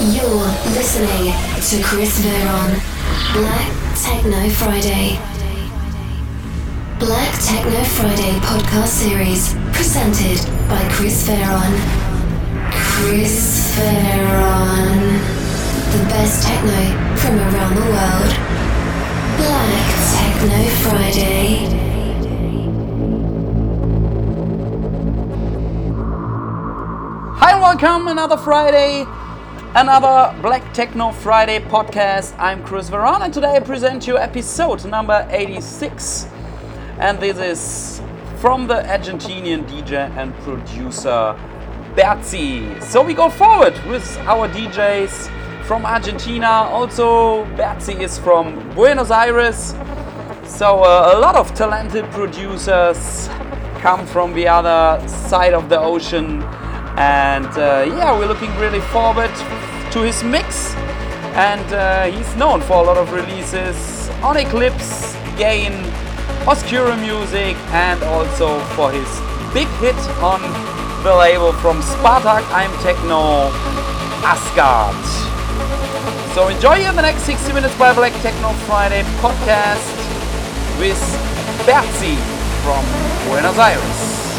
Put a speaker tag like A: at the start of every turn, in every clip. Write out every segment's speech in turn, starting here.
A: You're listening to Chris Veron. Black Techno Friday. Black Techno Friday podcast series presented by Chris Veron. Chris Veron. The best techno from around the world. Black Techno Friday.
B: Hi welcome another Friday, another Black Techno Friday podcast. I'm Chris Veron and today I present you episode number 86. And this is from the Argentinian DJ and producer Bertzi. So we go forward with our DJs from Argentina. Also, Bertzi is from Buenos Aires. So uh, a lot of talented producers come from the other side of the ocean. And uh, yeah, we're looking really forward to his mix. And uh, he's known for a lot of releases on Eclipse, Gain, Oscura Music, and also for his big hit on the label from Spartaque I'm Techno, Asgard. So enjoy the next 60 minutes by Black Techno Friday podcast with Bertzi from Buenos Aires.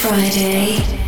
C: Friday.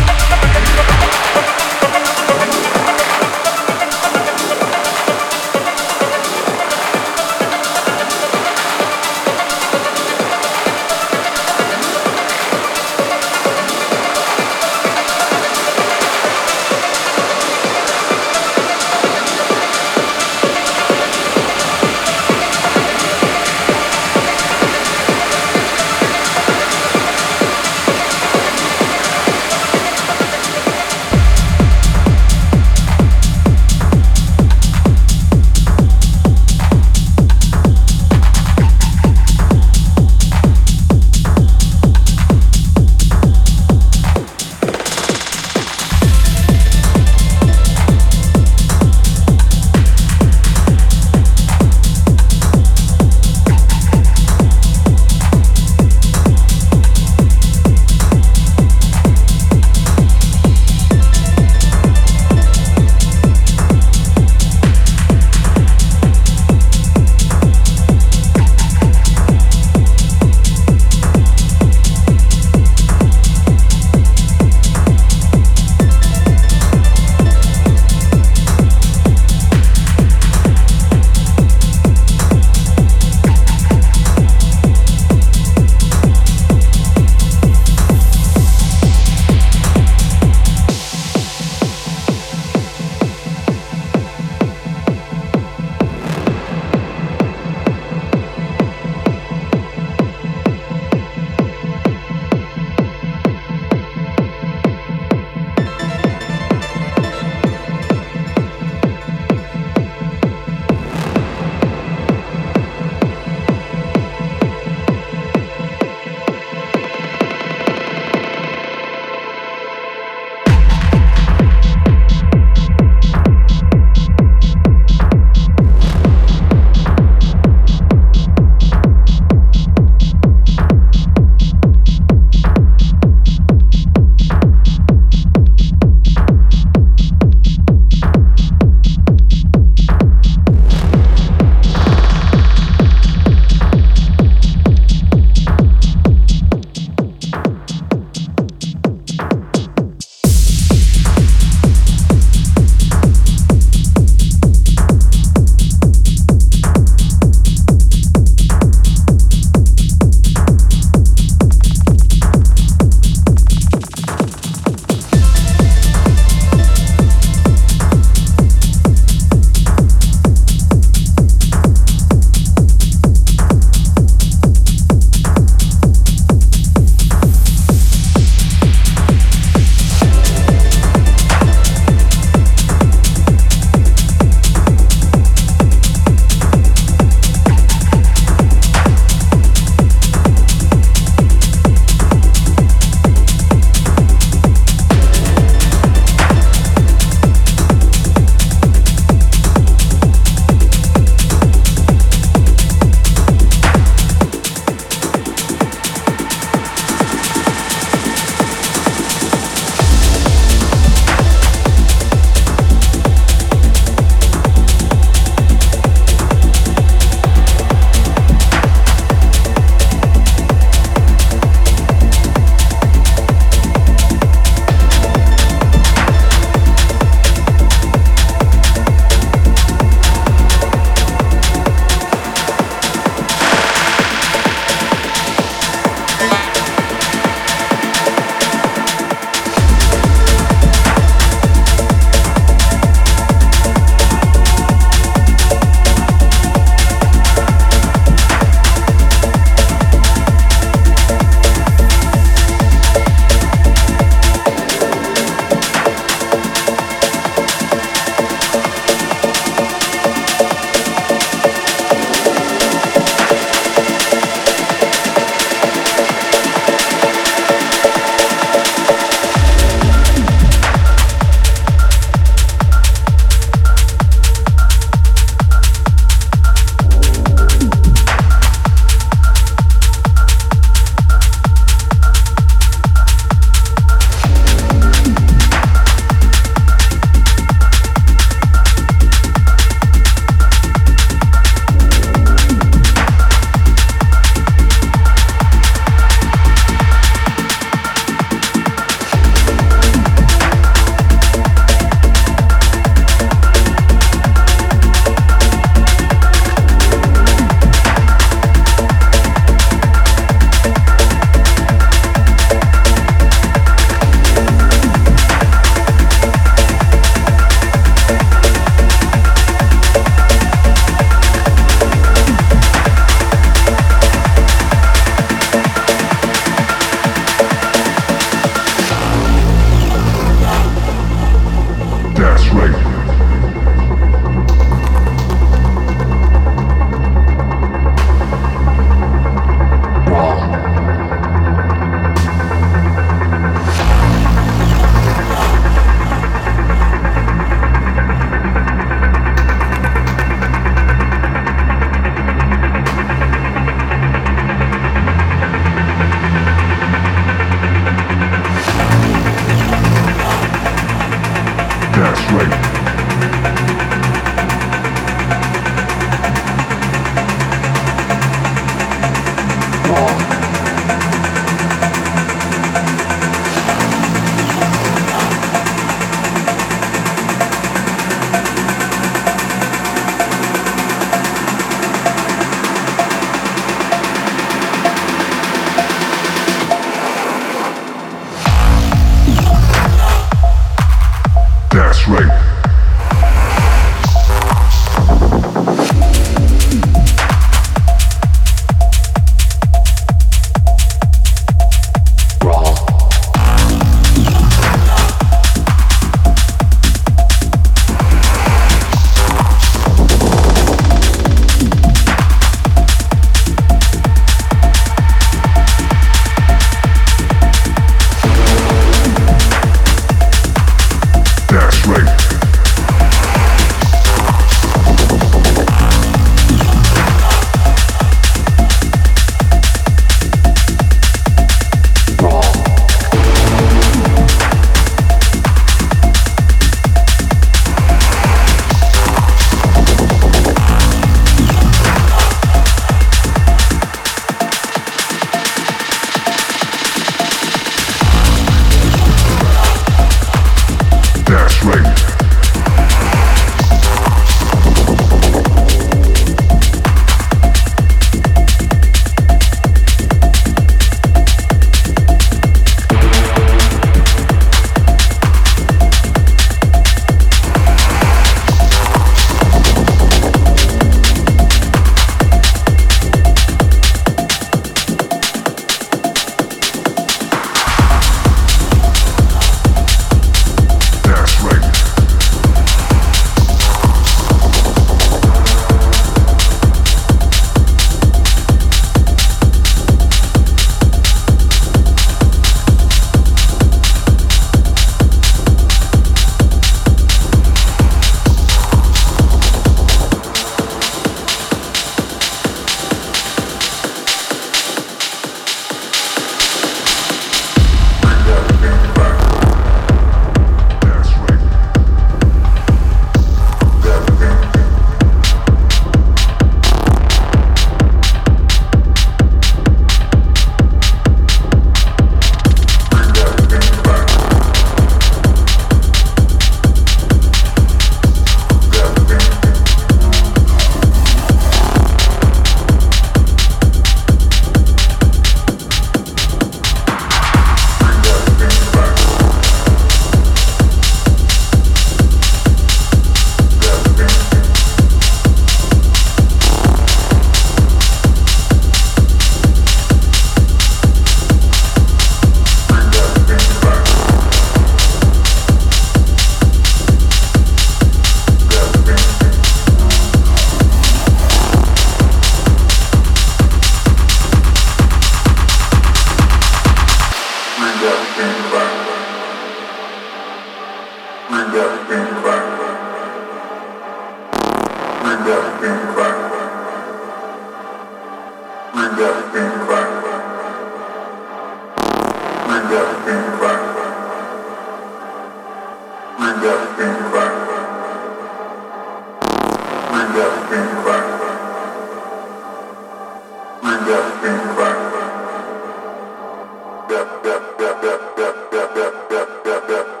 B: Yeah.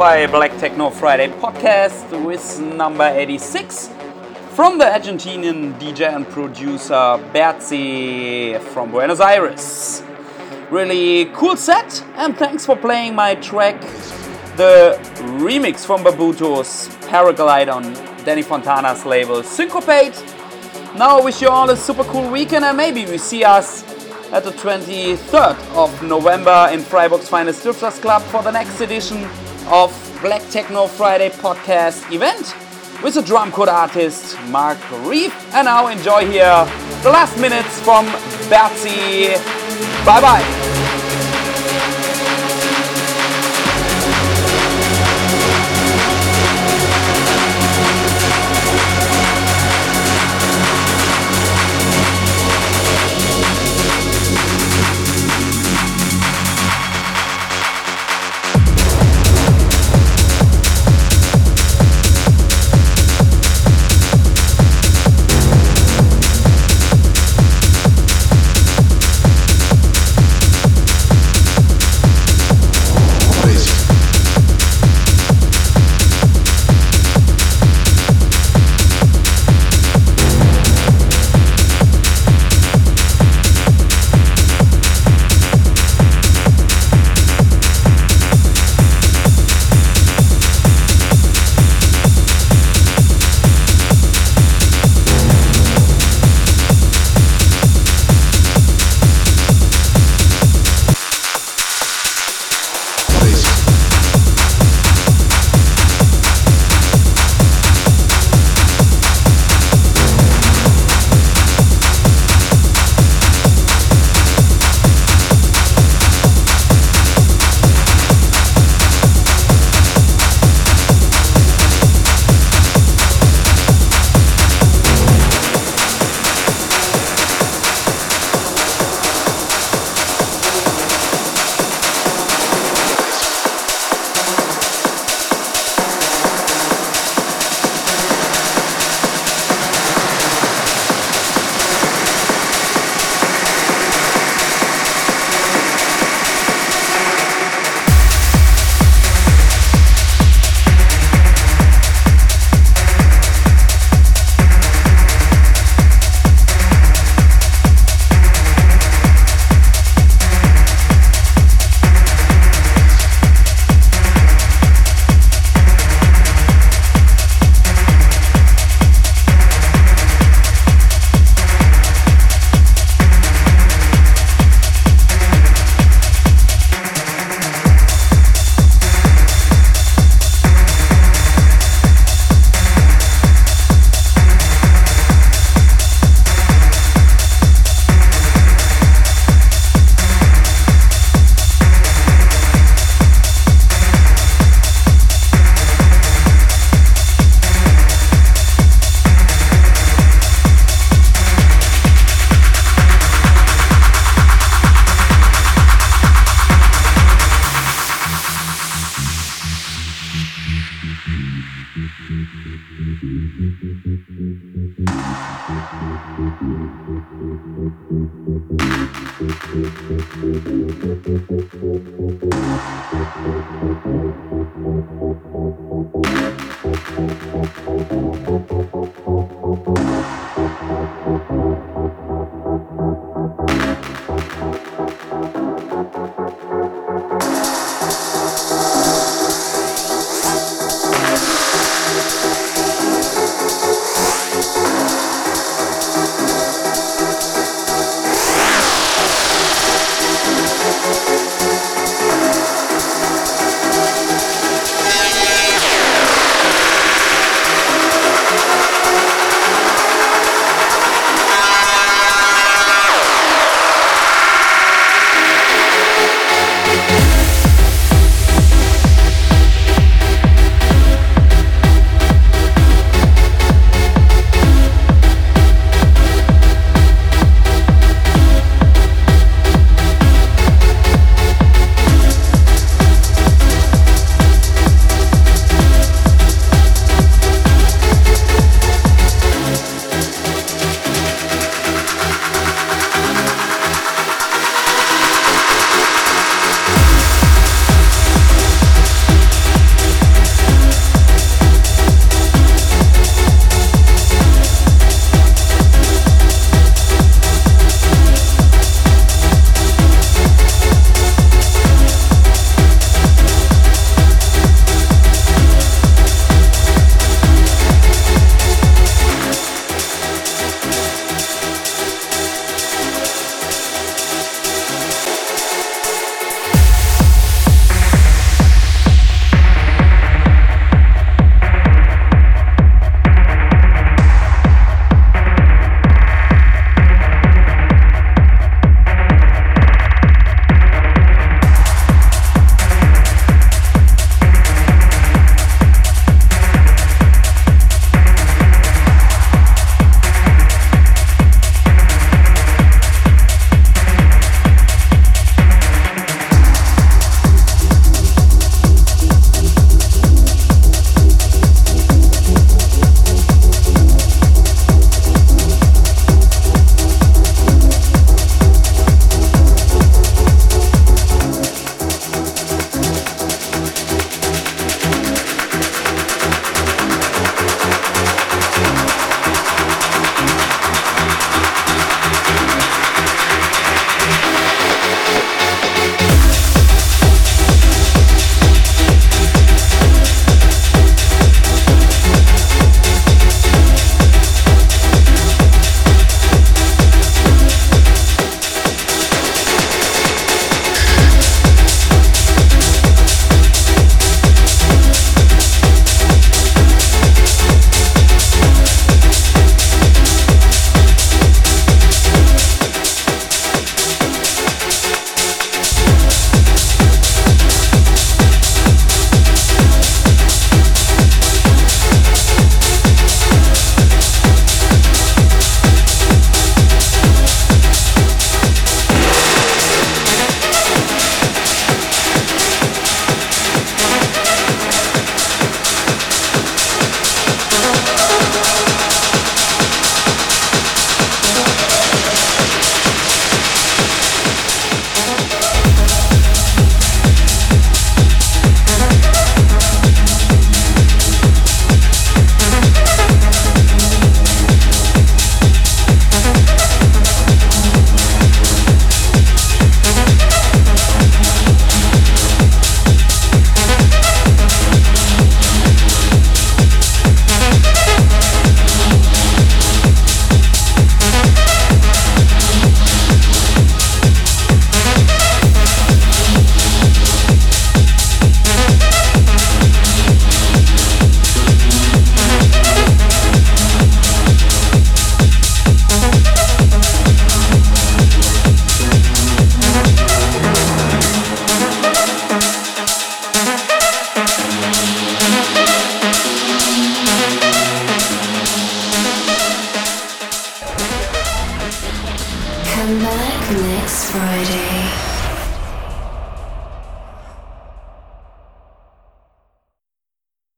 B: By Black Techno Friday podcast with number 86 from the Argentinian DJ and producer Bertzi from Buenos Aires. Really cool set, and thanks for playing my track, the remix from Barbuto's Paraglide on Danny Fontana's label Syncopate. Now, I wish you all a super cool weekend, and maybe we see us at the 23rd of November in Freiburg's finest Stifters Club for the next edition of Black Techno Friday podcast event with the drum code artist Mark Reeve. And now enjoy here the last minutes from Bertzi. Bye bye.